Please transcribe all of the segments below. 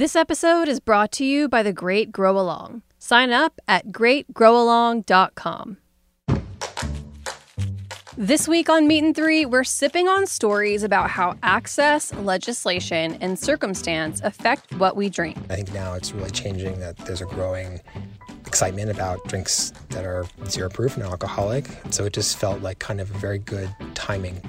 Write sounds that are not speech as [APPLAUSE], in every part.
This episode is brought to you by the Great Grow Along. Sign up at greatgrowalong.com. This week on Meat and Three, we're sipping on stories about how access, legislation, and circumstance affect what we drink. I think now it's really changing that there's a growing excitement about drinks that are zero proof and alcoholic. So it just felt like kind of a very good timing.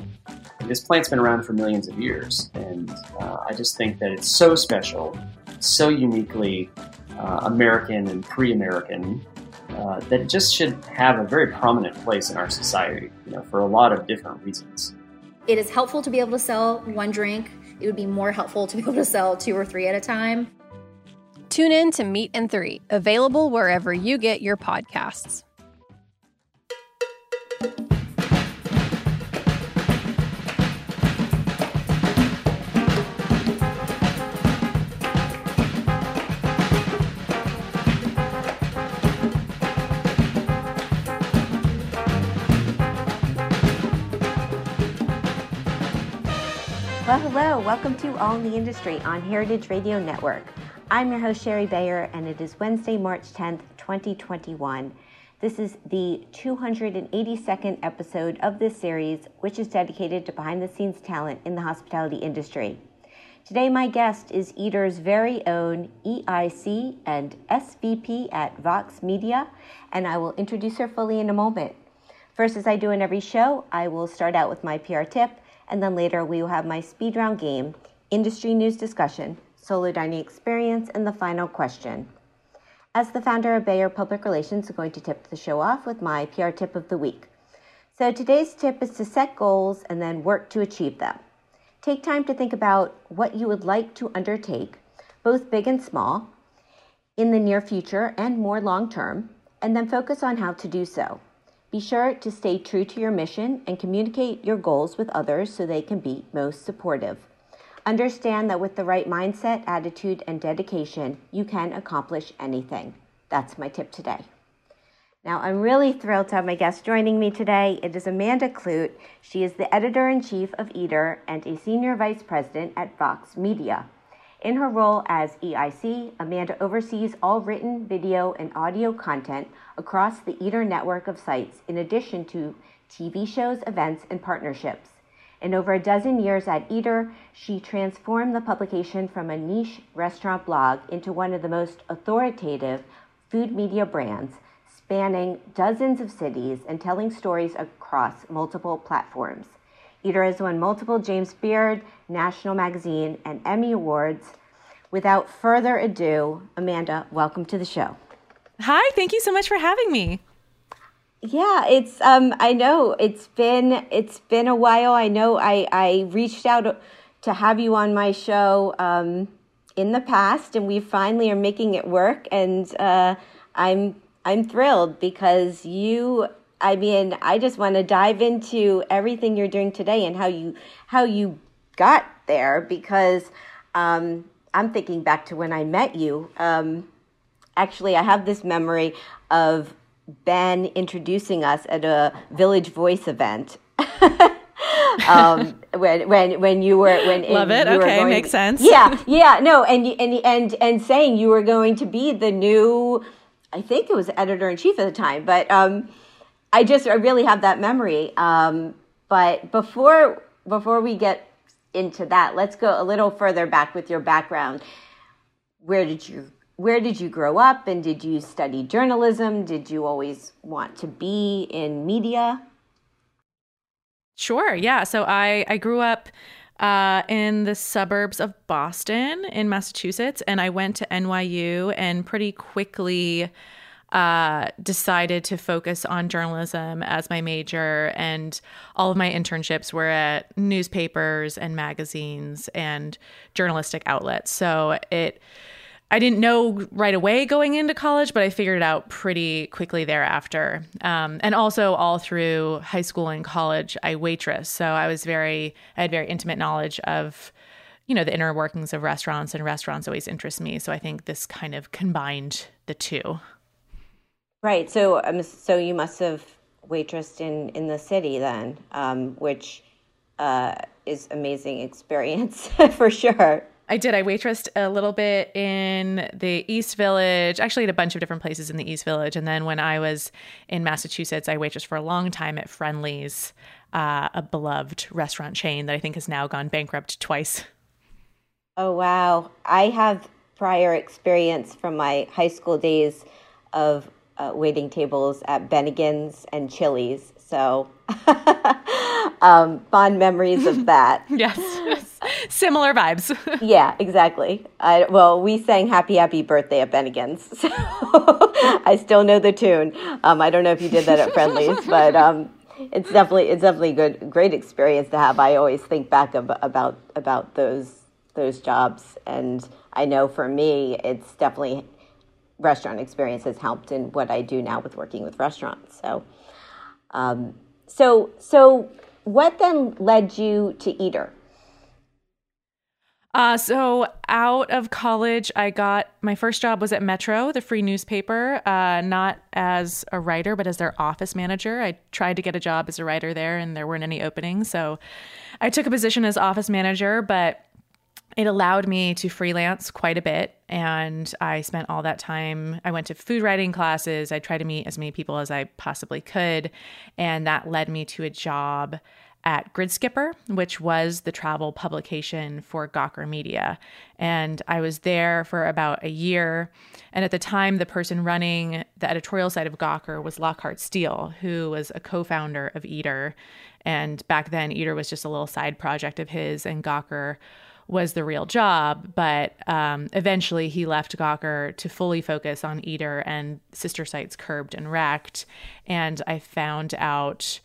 This plant's been around for millions of years, and uh, I just think that it's so special, so uniquely uh, American and pre American uh, that it just should have a very prominent place in our society, you know, for a lot of different reasons. It is helpful to be able to sell one drink. It would be more helpful to be able to sell two or three at a time. Tune in to Meat and Three, available wherever you get your podcasts. Well, hello. Welcome to All in the Industry on Heritage Radio Network. I'm your host, Shari Bayer, and it is Wednesday, March 10th, 2021. This is the 282nd episode of this series, which is dedicated to behind the scenes talent in the hospitality industry. Today, my guest is Eater's very own EIC and SVP at Vox Media, and I will introduce her fully in a moment. First, as I do in every show, I will start out with my PR tip and then later we will have my speed round game, industry news discussion, solo dining experience, and the final question. As the founder of Bayer Public Relations, I'm going to tip the show off with my PR tip of the week. So today's tip is to set goals and then work to achieve them. Take time to think about what you would like to undertake, both big and small, in the near future and more long term, and then focus on how to do so. Be sure to stay true to your mission and communicate your goals with others so they can be most supportive. Understand that with the right mindset, attitude, and dedication, you can accomplish anything. That's my tip today. Now, I'm really thrilled to have my guest joining me today. It is Amanda Kludt. She is the editor in chief of Eater and a senior vice president at Vox Media. In her role as EIC, Amanda oversees all written, video, and audio content across the Eater network of sites, in addition to TV shows, events, and partnerships. In over a dozen years at Eater, she transformed the publication from a niche restaurant blog into one of the most authoritative food media brands, spanning dozens of cities and telling stories across multiple platforms. Eater has won multiple James Beard, National Magazine, and Emmy Awards. Without further ado, Amanda, welcome to the show. Hi, thank you so much for having me. Yeah, it's um I know it's been it's been a while. I know I I reached out to have you on my show um in the past and we finally are making it work and uh I'm I'm thrilled because you I mean, I just want to dive into everything you're doing today and how you how you got there because um, I'm thinking back to when I met you. Um, actually, I have this memory of Ben introducing us at a Village Voice event. [LAUGHS] um, when when when you were when love it okay makes sense yeah yeah no and and and and saying you were going to be the new I think it was editor in chief at the time but um I just I really have that memory. Um, but before before we get into that, let's go a little further back with your background. Where did you where did you grow up and did you study journalism? Did you always want to be in media? Sure. Yeah. So I I grew up uh, in the suburbs of Boston in Massachusetts, and I went to NYU and pretty quickly uh, decided to focus on journalism as my major, and all of my internships were at newspapers and magazines and journalistic outlets. So it, I didn't know right away going into college, but I figured it out pretty quickly thereafter. Um, and also, all through high school and college, I waitress. So I was very, I had very intimate knowledge of you know the inner workings of restaurants and restaurants always interest me so i think this kind of combined the two Right. So, um, so you must have waitressed in in the city then, um, which uh, is amazing experience [LAUGHS] for sure. I did. I waitressed a little bit in the East Village, actually at a bunch of different places in the East Village. And then when I was in Massachusetts, I waitressed for a long time at Friendly's, uh, a beloved restaurant chain that I think has now gone bankrupt twice. Oh, wow. I have prior experience from my high school days of uh, waiting tables at Bennigan's and Chili's. So, [LAUGHS] um, fond memories of [LAUGHS] that. yes. Similar vibes. [LAUGHS] yeah, exactly. I, well, we sang Happy Happy Birthday at Bennigan's. So I still know the tune. Um, I don't know if you did that at Friendly's, but um, it's definitely it's definitely good great experience to have. I always think back about about those those jobs and I know for me it's definitely restaurant experience has helped in what I do now with working with restaurants. So um, so so what then led you to Eater? Uh, so out of college, I got my first job was at Metro, the free newspaper, uh, not as a writer, but as their office manager. I tried to get a job as a writer there, and there weren't any openings. So I took a position as office manager, but it allowed me to freelance quite a bit. And I spent all that time. I went to food writing classes. I tried to meet as many people as I possibly could. And that led me to a job at Gridskipper, which was the travel publication for Gawker Media. And I was there for about a year. And at the time, the person running the editorial side of Gawker was Lockhart Steele, who was a co founder of Eater. And back then, Eater was just a little side project of his, and Gawker was the real job. But um, eventually, he left Gawker to fully focus on Eater and sister sites Curbed and Racked. And I found out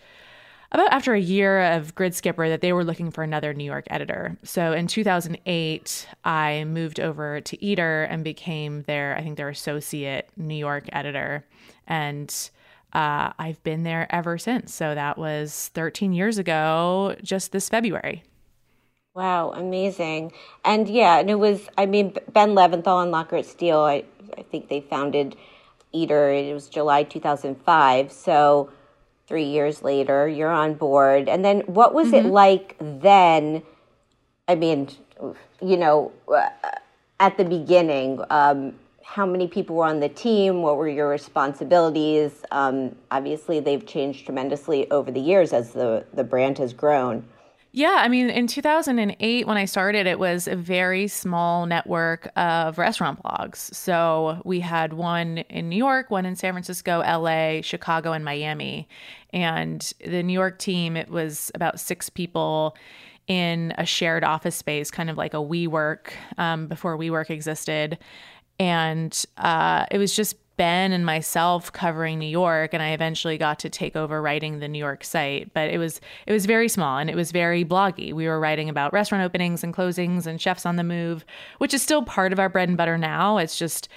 about after a year of Gridskipper that they were looking for another New York editor. So in 2008, I moved over to Eater and became their, I think, their associate New York editor. And uh, I've been there ever since. So that was 13 years ago, just this February. Wow, amazing. And yeah, and it was, I mean, Ben Leventhal and Lockhart Steele, I, I think they founded Eater, it was July 2005. So, three years later, you're on board. And then what was mm-hmm. it like then? I mean, you know, uh, at the beginning, um, how many people were on the team? What were your responsibilities? Um, obviously, they've changed tremendously over the years as the, the brand has grown. Yeah, I mean, in 2008, when I started, it was a very small network of restaurant blogs. So we had one in New York, one in San Francisco, LA, Chicago, and Miami. And the New York team, it was about six people in a shared office space, kind of like a WeWork um, before WeWork existed. And uh, it was just Ben and myself covering New York and I eventually got to take over writing the New York site but it was it was very small and it was very bloggy. We were writing about restaurant openings and closings and chefs on the move which is still part of our bread and butter now. It's just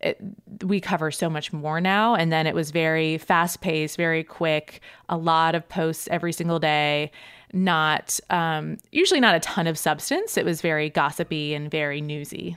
it, we cover so much more now and then it was very fast paced very quick a lot of posts every single day not um, usually not a ton of substance. It was very gossipy and very newsy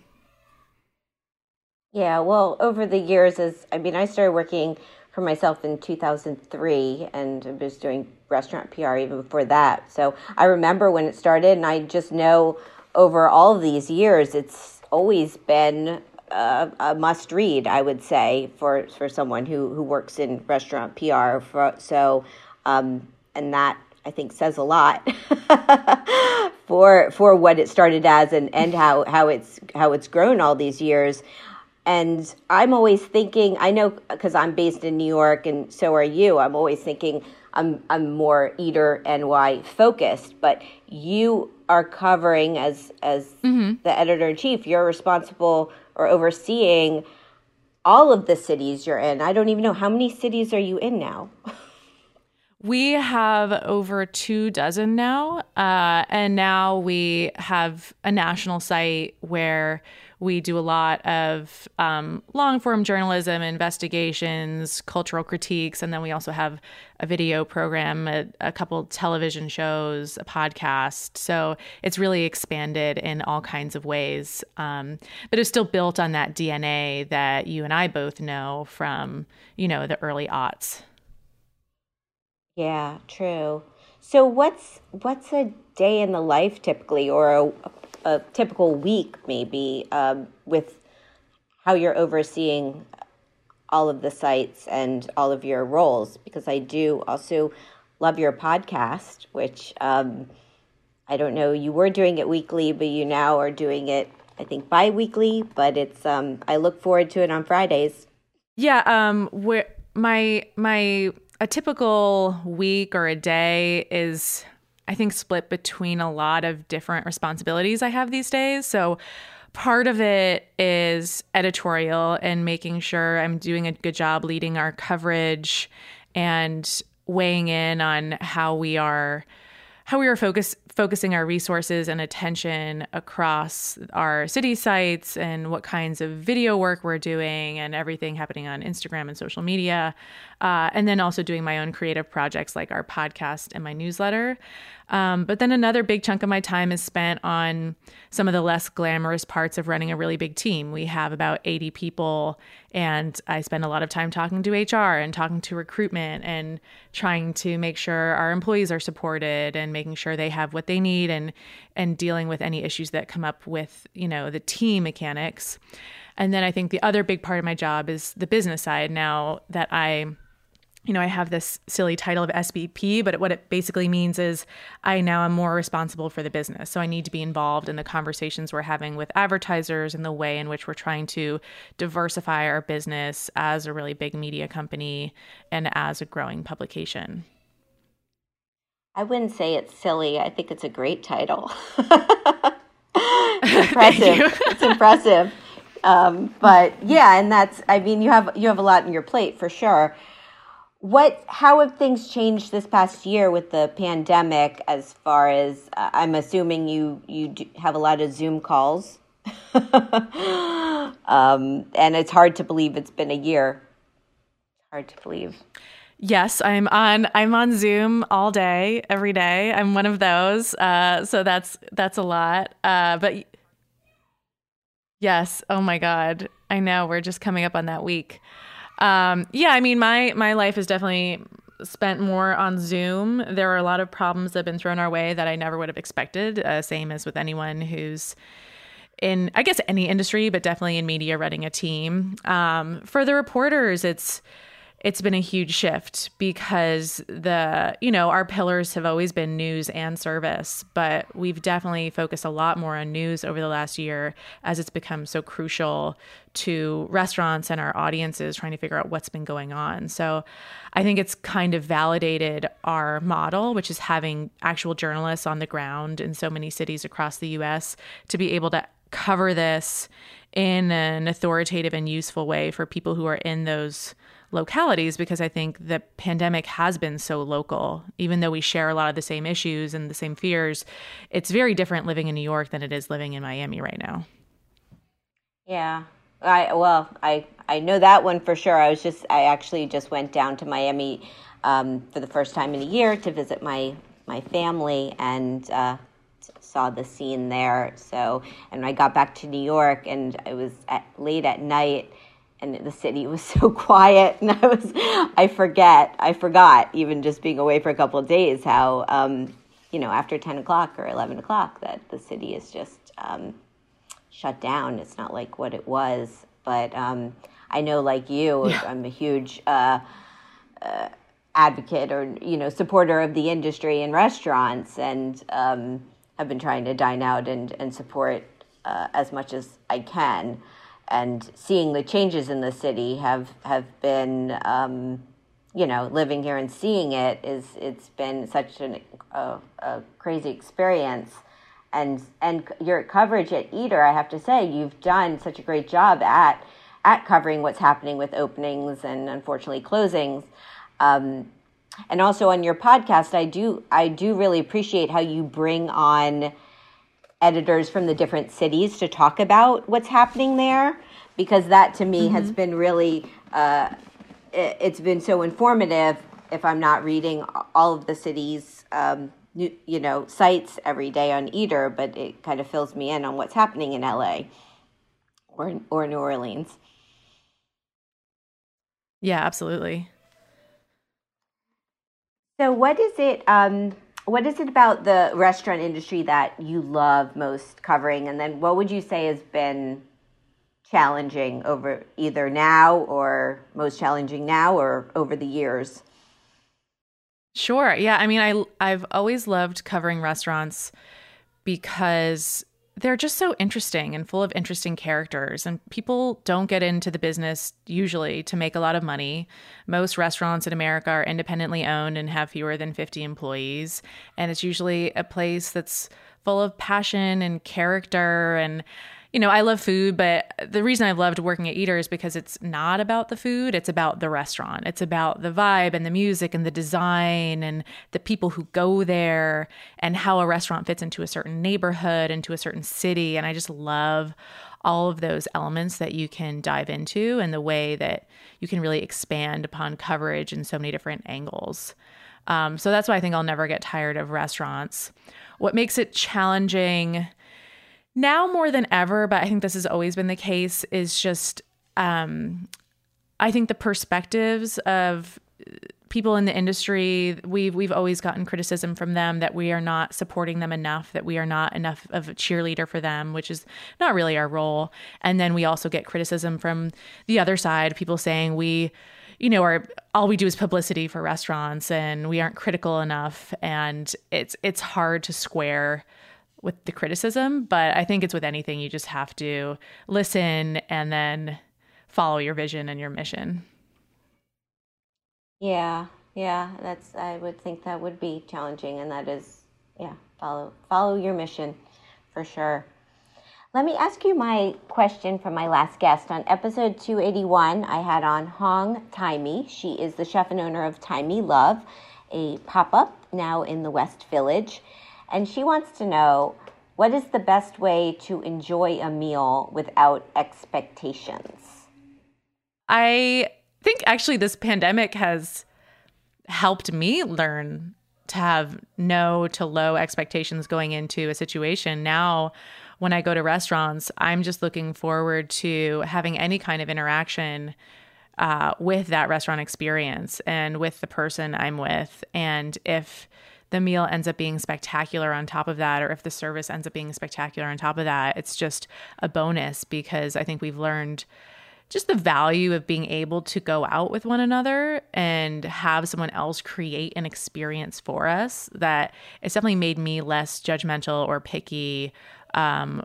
yeah, well, over the years, as I mean, I started working for myself in 2003 and I was doing restaurant PR even before that. So I remember when it started, and I just know over all of these years, it's always been a, a must read, I would say, for, for someone who, who works in restaurant PR. For, so, um, and that I think says a lot [LAUGHS] for for what it started as and, and how, how it's how it's grown all these years. And I'm always thinking, I know because I'm based in New York and so are you, I'm always thinking I'm, I'm more Eater NY focused, but you are covering as, as mm-hmm. the editor in chief, you're responsible or overseeing all of the cities you're in. I don't even know how many cities are you in now? [LAUGHS] We have over two dozen now. Uh, and now we have a national site where we do a lot of um, long form journalism, investigations, cultural critiques, and then we also have a video program, a, a couple television shows, a podcast. So it's really expanded in all kinds of ways. Um, but it's still built on that DNA that you and I both know from, you know, the early aughts. Yeah, true. So what's what's a day in the life typically, or a, a typical week, maybe, um, with how you're overseeing all of the sites and all of your roles, because I do also love your podcast, which um, I don't know, you were doing it weekly, but you now are doing it, I think, bi weekly, but it's, um, I look forward to it on Fridays. Yeah. Um, where my, my, a typical week or a day is I think, split between a lot of different responsibilities I have these days. So, part of it is editorial and making sure I'm doing a good job leading our coverage and weighing in on how we are how we are focus, focusing our resources and attention across our city sites and what kinds of video work we're doing and everything happening on Instagram and social media. Uh, and then also doing my own creative projects like our podcast and my newsletter. Um, but then another big chunk of my time is spent on some of the less glamorous parts of running a really big team. We have about 80 people, and I spend a lot of time talking to HR and talking to recruitment and trying to make sure our employees are supported and making sure they have what they need and and dealing with any issues that come up with you know the team mechanics. And then I think the other big part of my job is the business side. Now that I you know, I have this silly title of SVP, but what it basically means is I now am more responsible for the business. So I need to be involved in the conversations we're having with advertisers and the way in which we're trying to diversify our business as a really big media company and as a growing publication. I wouldn't say it's silly. I think it's a great title. it's [LAUGHS] impressive. it's impressive. Um, but yeah, and that's I mean you have you have a lot on your plate for sure what how have things changed this past year with the pandemic as far as uh, i'm assuming you you have a lot of zoom calls. [LAUGHS] Um, and it's hard to believe it's been a year. Hard to believe. Yes i'm on i'm on zoom all day every day. I'm one of those uh, so that's that's a lot. Uh, but yes oh my god i know we're just coming up on that week um, yeah, I mean, my my life is definitely spent more on Zoom. There are a lot of problems that have been thrown our way that I never would have expected. Uh, same as with anyone who's in, I guess, any industry, but definitely in media, running a team. Um, for the reporters, it's it's been a huge shift because the you know our pillars have always been news and service but we've definitely focused a lot more on news over the last year as it's become so crucial to restaurants and our audiences trying to figure out what's been going on. So i think it's kind of validated our model which is having actual journalists on the ground in so many cities across the us to be able to cover this in an authoritative and useful way for people who are in those localities because I think the pandemic has been so local. Even though we share a lot of the same issues and the same fears, it's very different living in New York than it is living in Miami right now. Yeah. I well, I I know that one for sure. I was just I actually just went down to Miami um, for the first time in a year to visit my my family and uh, saw the scene there. So, and I got back to New York and it was at, late at night and the city was [LAUGHS] so quiet and i was i forget i forgot even just being away for a couple of days how um, you know after 10 o'clock or 11 o'clock that the city is just um, shut down it's not like what it was but um, i know like you yeah. i'm a huge uh, uh, advocate or you know supporter of the industry and restaurants and um, i've been trying to dine out and, and support uh, as much as i can and seeing the changes in the city have have been um, you know living here and seeing it is it's been such an, a, a crazy experience. And and your coverage at Eater I have to say you've done such a great job at at covering what's happening with openings and unfortunately closings. Um, and also on your podcast I do I do really appreciate how you bring on editors from the different cities to talk about what's happening there because that to me mm-hmm. has been really uh, it, has been so informative if i'm not reading all of the cities um, you, you know sites every day on eater but it kind of fills me in on what's happening in la or, or new orleans yeah absolutely so what is it um, what is it about the restaurant industry that you love most covering? And then what would you say has been challenging over either now or most challenging now or over the years? Sure. Yeah. I mean, I I've always loved covering restaurants because they're just so interesting and full of interesting characters and people don't get into the business usually to make a lot of money. Most restaurants in america are independently owned and have fewer than 50 employees and it's usually a place that's full of passion and character and you know, I love food, but the reason I've loved working at Eater is because it's not about the food, it's about the restaurant. It's about the vibe and the music and the design and the people who go there and how a restaurant fits into a certain neighborhood, into a certain city. And I just love all of those elements that you can dive into and the way that you can really expand upon coverage in so many different angles. Um, so that's why I think I'll never get tired of restaurants. What makes it challenging? Now more than ever, but I think this has always been the case, is just um, I think the perspectives of people in the industry we've we've always gotten criticism from them that we are not supporting them enough that we are not enough of a cheerleader for them which is not really our role. And then we also get criticism from the other side people saying we you know are all we do is publicity for restaurants and we aren't critical enough. And it's it's hard to square with the criticism, but I think it's with anything you just have to listen and then follow your vision and your mission. Yeah, yeah, that's I would think that would be challenging and that is yeah, follow follow your mission for sure. Let me ask you my question from my last guest. On episode 281, I had on Hong Thaimee. She is the chef and owner of Thaimee Love, a pop up now in the West Village and she wants to know what is the best way to enjoy a meal without expectations? I think actually this pandemic has helped me learn to have no to low expectations going into a situation. Now, when I go to restaurants, I'm just looking forward to having any kind of interaction uh, with that restaurant experience and with the person I'm with. And if the meal ends up being spectacular on top of that, or if the service ends up being spectacular on top of that, it's just a bonus because I think we've learned just the value of being able to go out with one another and have someone else create an experience for us that it's definitely made me less judgmental or picky um,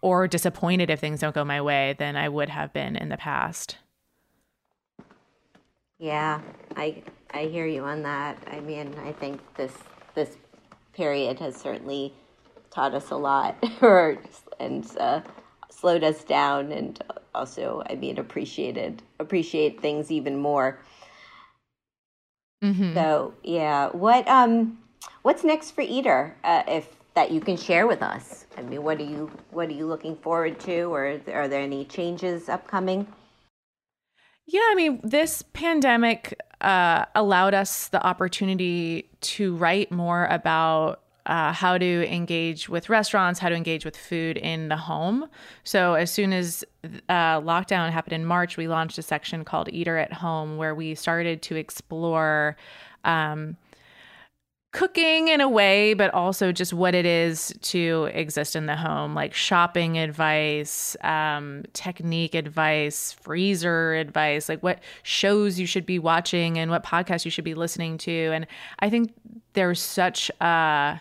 or disappointed if things don't go my way than I would have been in the past. Yeah, I I hear you on that. I mean, I think this this period has certainly taught us a lot [LAUGHS] or and uh, slowed us down and also i mean appreciated appreciate things even more. Mm-hmm. so yeah what um what's next for eater uh, if that you can share with us? I mean what are you what are you looking forward to or are there any changes upcoming yeah, I mean, this pandemic uh, allowed us the opportunity to write more about uh, how to engage with restaurants, how to engage with food in the home. So, as soon as uh, lockdown happened in March, we launched a section called Eater at Home, where we started to explore um, cooking in a way, but also just what it is to exist in the home, like shopping advice, um, technique advice, freezer advice, like what shows you should be watching and what podcasts you should be listening to. And I think there's such a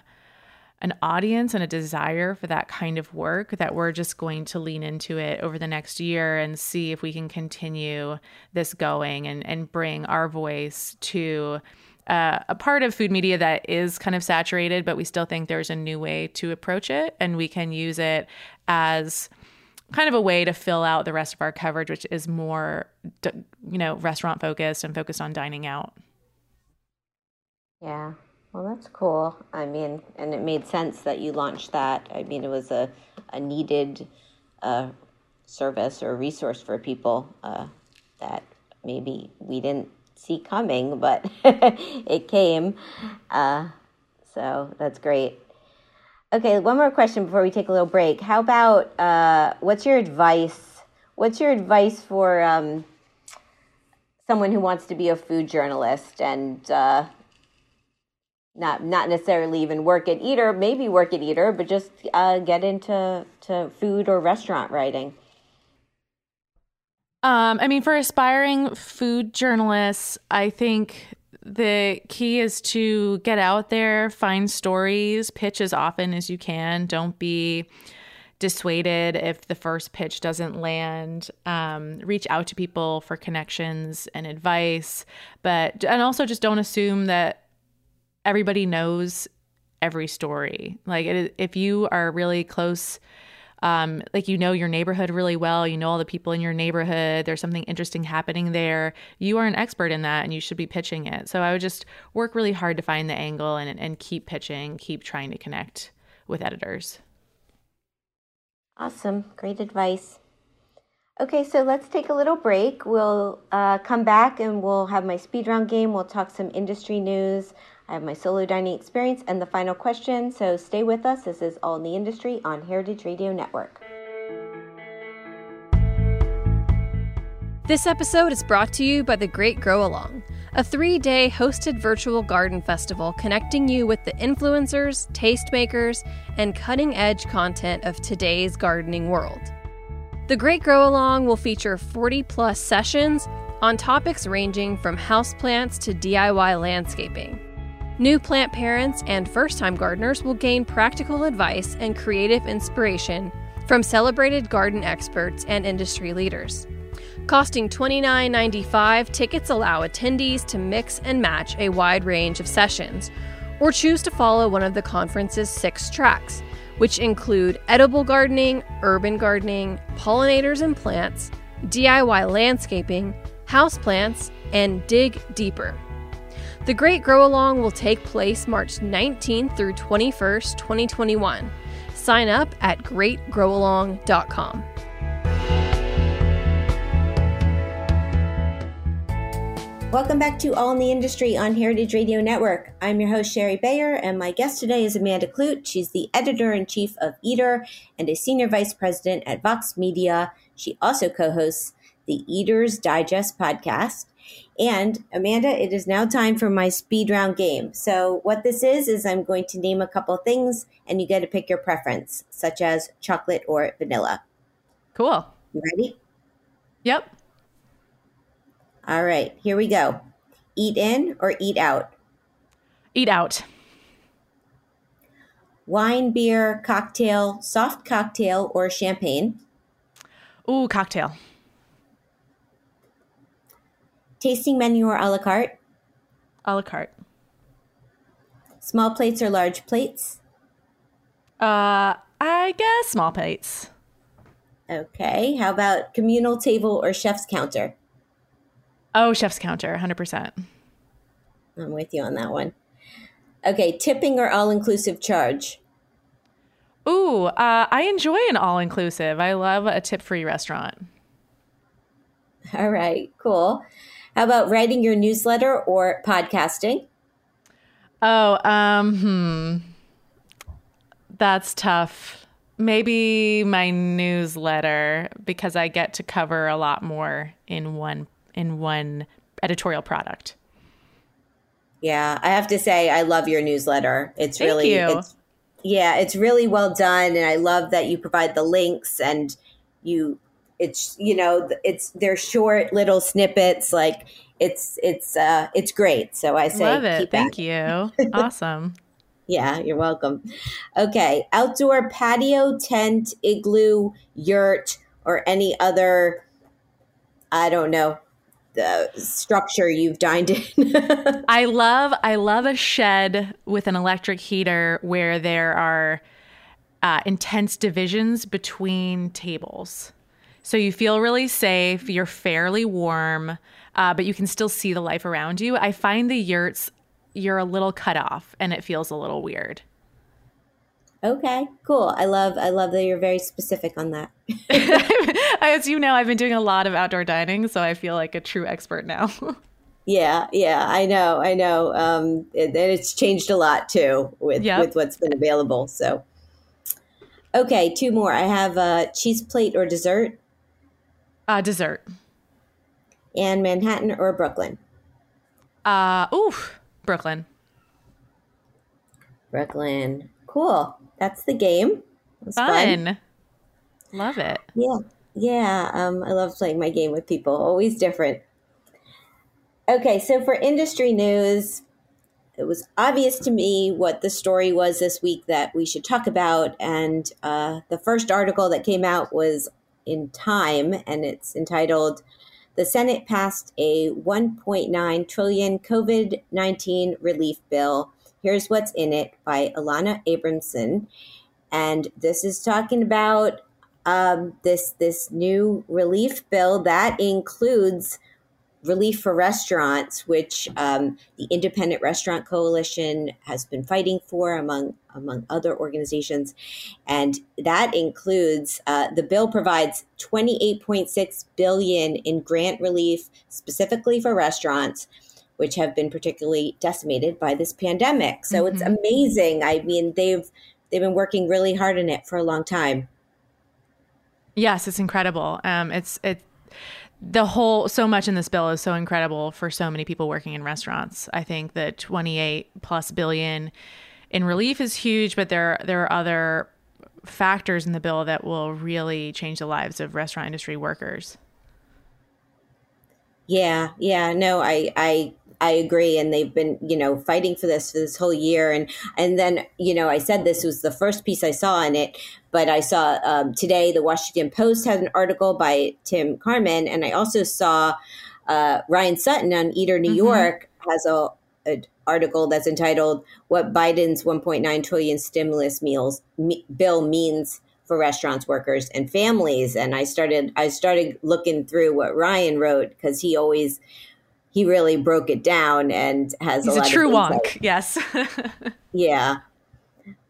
an audience and a desire for that kind of work that we're just going to lean into it over the next year and see if we can continue this going and, and bring our voice to uh, a part of food media that is kind of saturated, but we still think there's a new way to approach it, and we can use it as kind of a way to fill out the rest of our coverage, which is more, you know, restaurant focused and focused on dining out. Yeah. Well, that's cool. I mean, and it made sense that you launched that. I mean, it was a, a needed uh, service or resource for people uh, that maybe we didn't see coming, but [LAUGHS] it came. Uh, so that's great. Okay, one more question before we take a little break. How about uh, what's your advice? What's your advice for um, someone who wants to be a food journalist and uh, not not necessarily even work at Eater, maybe work at Eater, but just uh, get into to food or restaurant writing? Um, I mean, for aspiring food journalists, I think the key is to get out there, find stories, pitch as often as you can. Don't be dissuaded if the first pitch doesn't land. Um, reach out to people for connections and advice, but and also just don't assume that everybody knows every story. Like it, if you are really close um, like you know your neighborhood really well, you know all the people in your neighborhood, there's something interesting happening there. You are an expert in that and you should be pitching it. So I would just work really hard to find the angle and, and keep pitching, keep trying to connect with editors. Awesome. Great advice. Okay, so let's take a little break. We'll uh, come back and we'll have my speed round game. We'll talk some industry news. I have my solo dining experience and the final question, so stay with us. This is All in the Industry on Heritage Radio Network. This episode is brought to you by The Great Grow Along, a three day hosted virtual garden festival connecting you with the influencers, tastemakers, and cutting edge content of today's gardening world. The Great Grow Along will feature 40 plus sessions on topics ranging from houseplants to DIY landscaping. New plant parents and first time gardeners will gain practical advice and creative inspiration from celebrated garden experts and industry leaders. Costing $29.95, tickets allow attendees to mix and match a wide range of sessions, or choose to follow one of the conference's six tracks, which include edible gardening, urban gardening, pollinators and plants, DIY landscaping, houseplants, and dig deeper. The Great Grow Along will take place March 19th through 21st, 2021. Sign up at greatgrowalong.com. Welcome back to All in the Industry on Heritage Radio Network. I'm your host, Shari Bayer, and my guest today is Amanda Kludt. She's the editor in chief of Eater and a senior vice president at Vox Media. She also co hosts the Eater's Digest podcast. And Amanda, it is now time for my speed round game. So, what this is, is I'm going to name a couple things and you get to pick your preference, such as chocolate or vanilla. Cool. You ready? Yep. All right, here we go. Eat in or eat out? Eat out. Wine, beer, cocktail, soft cocktail, or champagne? Ooh, cocktail. Tasting menu or a la carte? A la carte. Small plates or large plates? Uh, I guess small plates. Okay. How about communal table or chef's counter? Oh, chef's counter, 100%. I'm with you on that one. Okay. Tipping or all inclusive charge? Ooh, uh, I enjoy an all inclusive. I love a tip free restaurant. All right. Cool. How about writing your newsletter or podcasting? Oh, um, hmm. That's tough. Maybe my newsletter because I get to cover a lot more in one in one editorial product. Yeah, I have to say I love your newsletter. It's Thank really you. it's yeah, it's really well done and I love that you provide the links and you it's you know it's they're short little snippets like it's it's uh it's great. So I say Love it. Thank you. [LAUGHS] awesome. Yeah, you're welcome. Okay, outdoor patio, tent, igloo, yurt, or any other, I don't know, the structure you've dined in. [LAUGHS] I love I love a shed with an electric heater where there are uh, intense divisions between tables. So you feel really safe. You're fairly warm, uh, but you can still see the life around you. I find the yurts you're a little cut off, and it feels a little weird. okay, cool. I love I love that you're very specific on that. [LAUGHS] [LAUGHS] As you know, I've been doing a lot of outdoor dining, so I feel like a true expert now. [LAUGHS] Yeah, yeah, I know, I know. Um, it, and it's changed a lot too with Yep. with what's been available. So, okay, two more. I have a cheese plate or dessert, uh, dessert. and Manhattan or Brooklyn. Uh, ooh, Brooklyn. Brooklyn. Cool. That's the game. Fun. fun. Love it. Yeah. Yeah. Um, I love playing my game with people. Always different. Okay, so for industry news, it was obvious to me what the story was this week that we should talk about. And uh, the first article that came out was in Time, and it's entitled The Senate Passed a 1.9 trillion COVID 19 relief bill. Here's what's in it by Alana Abramson. And this is talking about um, this this new relief bill that includes relief for restaurants, which um, the Independent Restaurant Coalition has been fighting for, among among other organizations, and that includes uh, the bill provides twenty eight point six billion in grant relief specifically for restaurants. Which have been particularly decimated by this pandemic. So mm-hmm. it's amazing. I mean, they've they've been working really hard on it for a long time. Yes, it's incredible. Um, it's it the whole so much in this bill is so incredible for so many people working in restaurants. I think that 28 plus billion in relief is huge, but there there are other factors in the bill that will really change the lives of restaurant industry workers. Yeah, yeah, no, I I I agree, and they've been, you know, fighting for this for this whole year, and and then, you know, I said this was the first piece I saw in it, but I saw um, today the Washington Post had an article by Tim Carman, and I also saw uh, Ryan Sutton on Eater New mm-hmm. York has a, a, article that's entitled "What Biden's 1.9 trillion stimulus meals me, bill means." for restaurants workers and families and i started i started looking through what ryan wrote because he always he really broke it down and has He's a, a true wonk. Yes. [LAUGHS] yeah.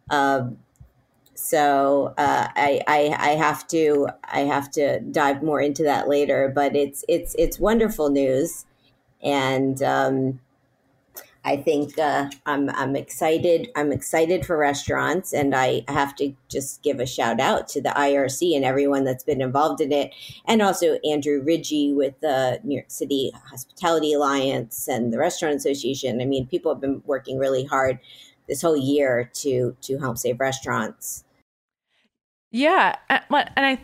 Um, so uh, I, I I have to I have to dive more into that later. But it's it's it's wonderful news, and um, I think uh, I'm I'm excited. I'm excited for restaurants, and I have to just give a shout out to the IRC and everyone that's been involved in it, and also Andrew Rigie with the New York City Hospitality Alliance and the Restaurant Association. I mean, people have been working really hard this whole year to to help save restaurants. Yeah, and I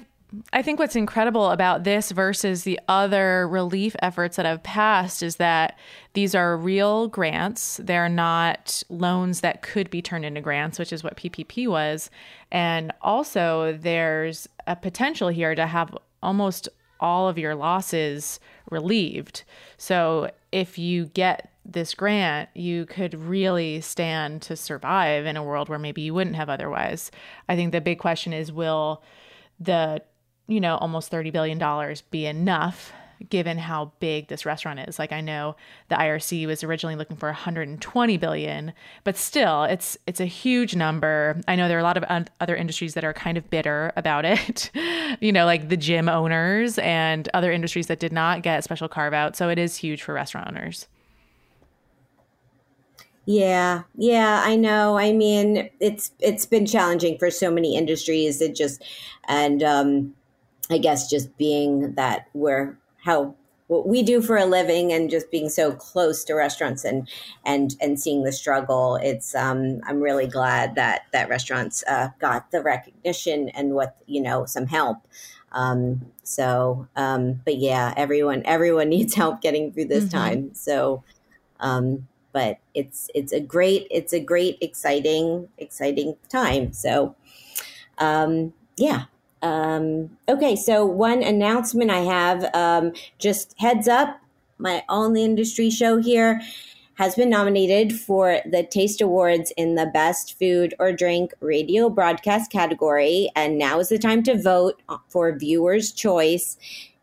I think what's incredible about this versus the other relief efforts that have passed is that these are real grants. They're not loans that could be turned into grants, which is what PPP was. And also, there's a potential here to have almost all of your losses relieved. So, if you get this grant, you could really stand to survive in a world where maybe you wouldn't have otherwise. I think the big question is will the you know, almost $30 billion be enough given how big this restaurant is. Like I know the IRC was originally looking for 120 billion, but still it's it's a huge number. I know there are a lot of un- other industries that are kind of bitter about it. [LAUGHS] you know, like the gym owners and other industries that did not get special carve out. So it is huge for restaurant owners. Yeah, yeah, I know. I mean, it's it's been challenging for so many industries. It just and um I guess just being that we're how what we do for a living and just being so close to restaurants and and and seeing the struggle it's um i'm really glad that that restaurants uh, got the recognition and what you know some help. Um so um but yeah everyone everyone [LAUGHS] needs help getting through this mm-hmm. time. So um but it's it's a great it's a great exciting exciting time. So um yeah um, okay, so one announcement I have um, just heads up my All the Industry show here has been nominated for the Taste Awards in the Best Food or Drink Radio Broadcast category. And now is the time to vote for Viewer's Choice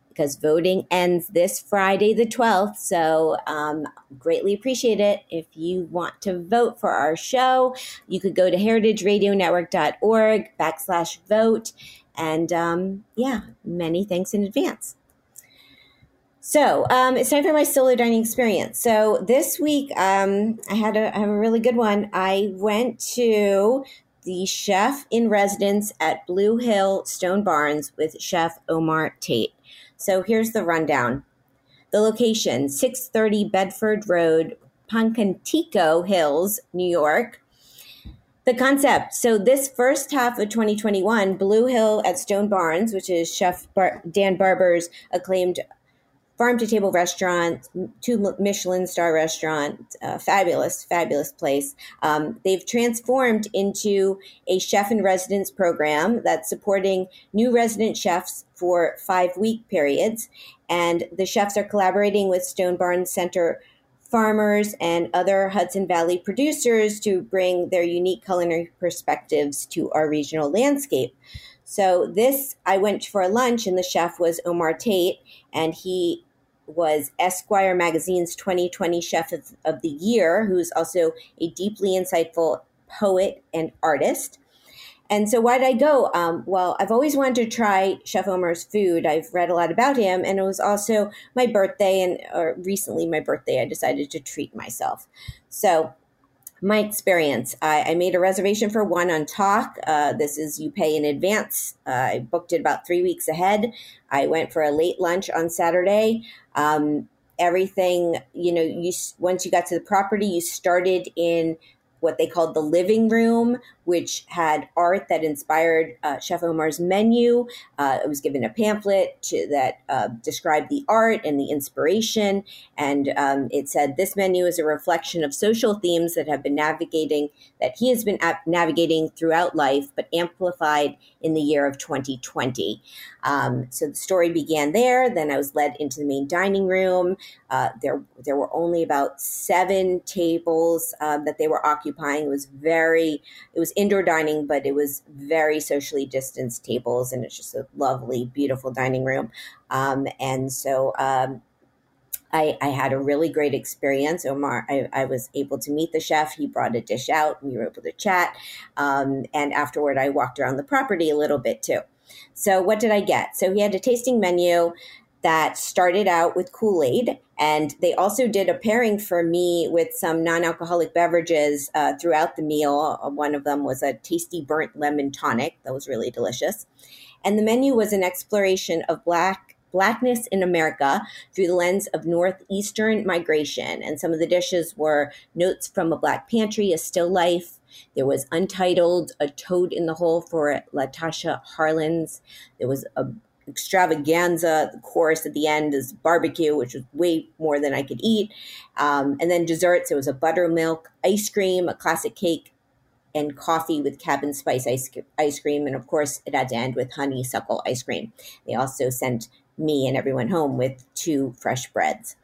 because voting ends this Friday, the 12th. So, um, greatly appreciate it. If you want to vote for our show, you could go to heritageradionetwork.org backslash vote and um, yeah, many thanks in advance. So um, it's time for my solo dining experience. So this week um, I had a, I have a really good one. I went to the chef in residence at Blue Hill Stone Barns with Chef Omar Tate. So here's the rundown. The location, 630 Bedford Road, Pocantico Hills, New York. The concept. So this first half of 2021, Blue Hill at Stone Barns, which is Chef Bar- Dan Barber's acclaimed farm to table restaurant, two Michelin star restaurant, uh, fabulous, fabulous place. Um, they've transformed into a chef in residence program that's supporting new resident chefs for five week periods. And the chefs are collaborating with Stone Barns Center farmers and other Hudson Valley producers to bring their unique culinary perspectives to our regional landscape. So this, I went for a lunch, and the chef was Omar Tate, and he was Esquire magazine's 2020 Chef of, of the Year, who's also a deeply insightful poet and artist. And so, why did I go? Um, well, I've always wanted to try Chef Omar's food. I've read a lot about him, and it was also my birthday, and or recently my birthday, I decided to treat myself. So, my experience I, I made a reservation for one on Tock. Uh, this is you pay in advance. Uh, I booked it about three weeks ahead. I went for a late lunch on Saturday. Um, everything, you know, you once you got to the property, you started in what they called the living room, which had art that inspired uh, Chef Omar's menu. Uh, it was given a pamphlet to, that uh, described the art and the inspiration. And um, it said, This menu is a reflection of social themes that have been navigating, that he has been navigating throughout life, but amplified in the year of 2020. Um, so the story began there. Then I was led into the main dining room. Uh, there, there were only about seven tables um, that they were occupying. It was very, it was indoor dining, but it was very socially distanced tables, and it's just a lovely, beautiful dining room. Um, and so um, I, I, had a really great experience. Omar, I, I, was able to meet the chef. He brought a dish out. We were able to chat. Um, and afterward, I walked around the property a little bit too. So, what did I get? So, he had a tasting menu that started out with Kool Aid. And they also did a pairing for me with some non alcoholic beverages uh, throughout the meal. Uh, one of them was a tasty burnt lemon tonic that was really delicious. And the menu was an exploration of Black Blackness in America through the lens of Northeastern migration. And some of the dishes were Notes from a Black Pantry, A Still Life. There was Untitled, A Toad in the Hole for Latasha Harlins. There was a extravaganza. The course at the end is barbecue, which was way more than I could eat. Um, and then desserts, it was a buttermilk ice cream, a classic cake, and coffee with cabin spice ice, ice cream. And of course, it had to end with honeysuckle ice cream. They also sent me and everyone home with two fresh breads.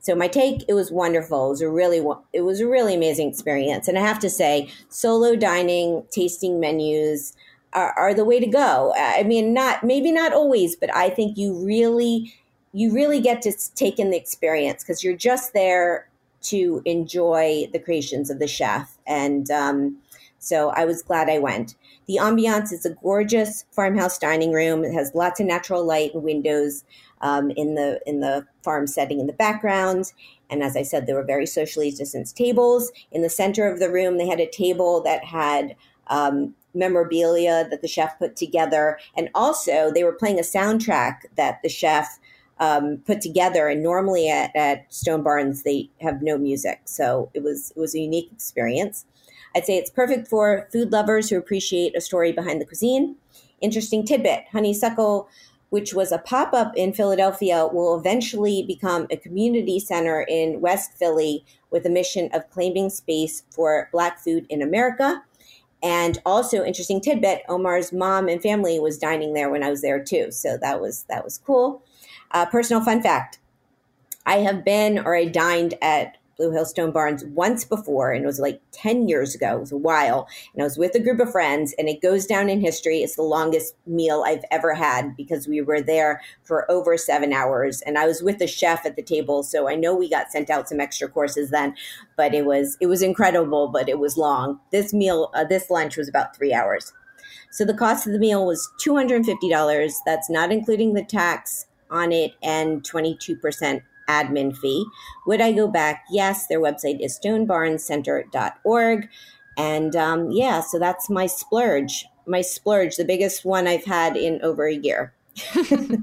So my take, it was wonderful. It was a really, it was a really amazing experience. And I have to say, solo dining, tasting menus are, are the way to go. I mean, not maybe not always, but I think you really, you really get to take in the experience because you're just there to enjoy the creations of the chef. And um, so I was glad I went. The ambiance is a gorgeous farmhouse dining room. It has lots of natural light and windows um, in the in the farm setting in the background. And as I said, there were very socially distanced tables. In the center of the room, they had a table that had um, memorabilia that the chef put together. And also, they were playing a soundtrack that the chef um, put together. And normally at, at Stone Barns, they have no music. So it was, it was a unique experience. I'd say it's perfect for food lovers who appreciate a story behind the cuisine. Interesting tidbit Honeysuckle, which was a pop up in Philadelphia, will eventually become a community center in West Philly with a mission of claiming space for Black food in America. And also, interesting tidbit: Omar's mom and family was dining there when I was there too, so that was that was cool. Uh, personal fun fact: I have been or I dined at Blue Hill Stone Barns once before, and it was like 10 years ago. It was a while. And I was with a group of friends, and it goes down in history. It's the longest meal I've ever had because we were there for over seven hours. And I was with the chef at the table, so I know we got sent out some extra courses then, but it was it was incredible, but it was long. This meal, uh, this lunch was about three hours. So the cost of the meal was $250. That's not including the tax on it and 22% admin fee. Would I go back? Yes, their website is stonebarnscenter.org. And um, yeah, so that's my splurge. My splurge, the biggest one I've had in over a year. [LAUGHS]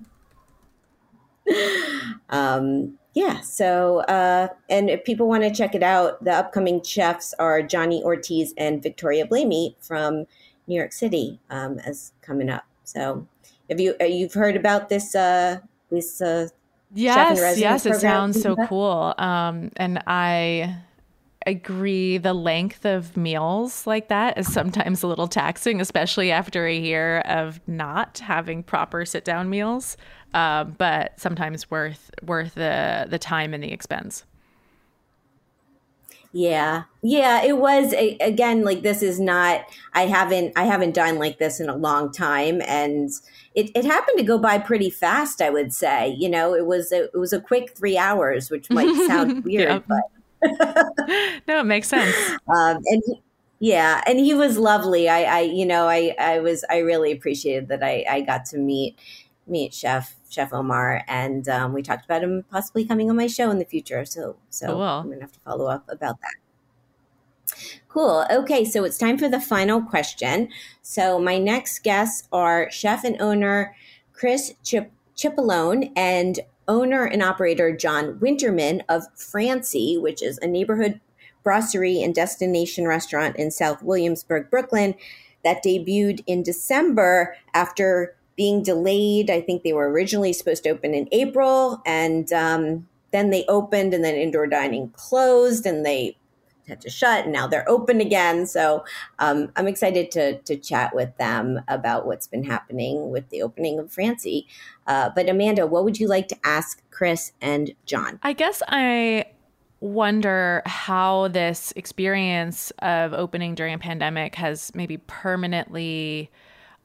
Um, yeah, so uh, and if people want to check it out, the upcoming chefs are Johnny Ortiz and Victoria Blamey from New York City um, as coming up. So have you uh, you've heard about this uh, this uh, yes yes it sounds so cool um, and I agree the length of meals like that is sometimes a little taxing, especially after a year of not having proper sit down meals. Uh, but sometimes worth worth the the time and the expense. Yeah. Yeah, it was a, again like this is not I haven't I haven't done like this in a long time and it, it happened to go by pretty fast, I would say. You know, it was a, it was a quick 3 hours, which might sound [LAUGHS] weird, yeah. but [LAUGHS] no, it makes sense. [LAUGHS] Um, and he, yeah, and he was lovely. I, I, you know, I, I was, I really appreciated that I, I got to meet, meet Chef Chef Omar, and um, we talked about him possibly coming on my show in the future. So, so cool. I'm gonna have to follow up about that. Cool. Okay, so it's time for the final question. So my next guests are chef and owner Chris Chip Cipollone and owner and operator John Winterman of Francie, which is a neighborhood brasserie and destination restaurant in South Williamsburg, Brooklyn, that debuted in December after being delayed. I think they were originally supposed to open in April, and um, then they opened, and then indoor dining closed, and they had to shut and now they're open again. So um, I'm excited to, to chat with them about what's been happening with the opening of Francie. Uh, but Amanda, what would you like to ask Chris and John? I guess I wonder how this experience of opening during a pandemic has maybe permanently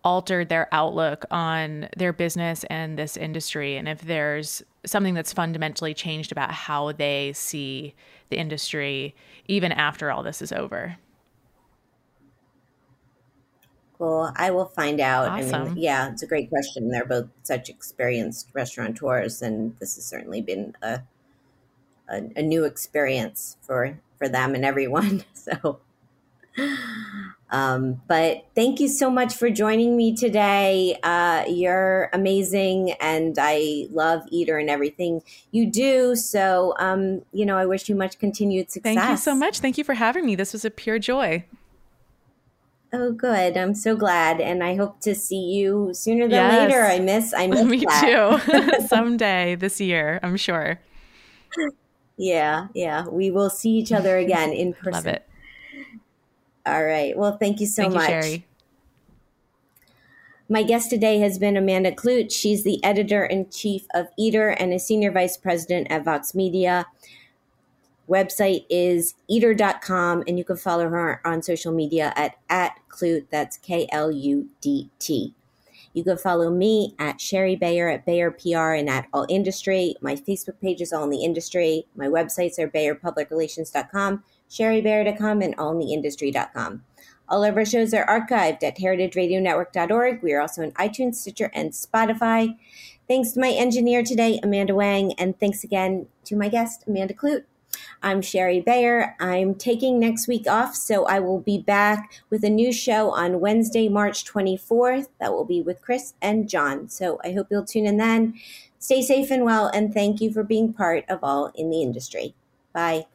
altered their outlook on their business and this industry and if there's something that's fundamentally changed about how they see the industry even after all this is over? Well, I will find out. Awesome. I mean, yeah, it's a great question. They're both such experienced restaurateurs, and this has certainly been a a, a new experience for for them and everyone. [LAUGHS] So, um, but thank you so much for joining me today. Uh, you're amazing, and I love Eater and everything you do. So, um, you know, I wish you much continued success. Thank you so much. Thank you for having me. This was a pure joy. Oh, good. I'm so glad, and I hope to see you sooner than yes. later. I miss. I miss. [LAUGHS] Me that. too. [LAUGHS] [LAUGHS] Someday this year, I'm sure. Yeah, yeah. We will see each other again in person. Love it. All right. Well, thank you so thank much. You, Shari. My guest today has been Amanda Kludt. She's the editor in chief of Eater and a senior vice president at Vox Media. Website is eater.com, and you can follow her on social media at, at Kludt. That's K L U D T. You can follow me at Shari Bayer at Bayer PR and at All Industry. My Facebook page is All in the Industry. My websites are BayerPublicRelations.com sharibayer.com, and allintheindustry.com. All of our shows are archived at heritageradionetwork.org. We are also on iTunes, Stitcher, and Spotify. Thanks to my engineer today, Amanda Wang, and thanks again to my guest, Amanda Kludt. I'm Shari Bayer. I'm taking next week off, so I will be back with a new show on Wednesday, March 24th. That will be with Chris and John. So I hope you'll tune in then. Stay safe and well, and thank you for being part of All in the Industry. Bye.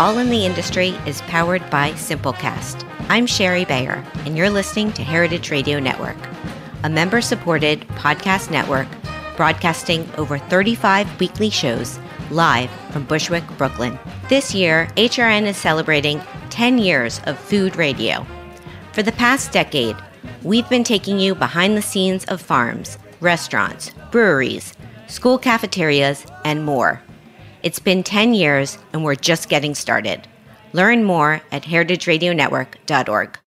All in the Industry is powered by Simplecast. I'm Shari Bayer, and you're listening to Heritage Radio Network, a member supported podcast network broadcasting over 35 weekly shows live from Bushwick, Brooklyn. This year, HRN is celebrating 10 years of food radio. For the past decade, we've been taking you behind the scenes of farms, restaurants, breweries, school cafeterias, and more. It's been 10 years, and we're just getting started. Learn more at heritageradionetwork.org.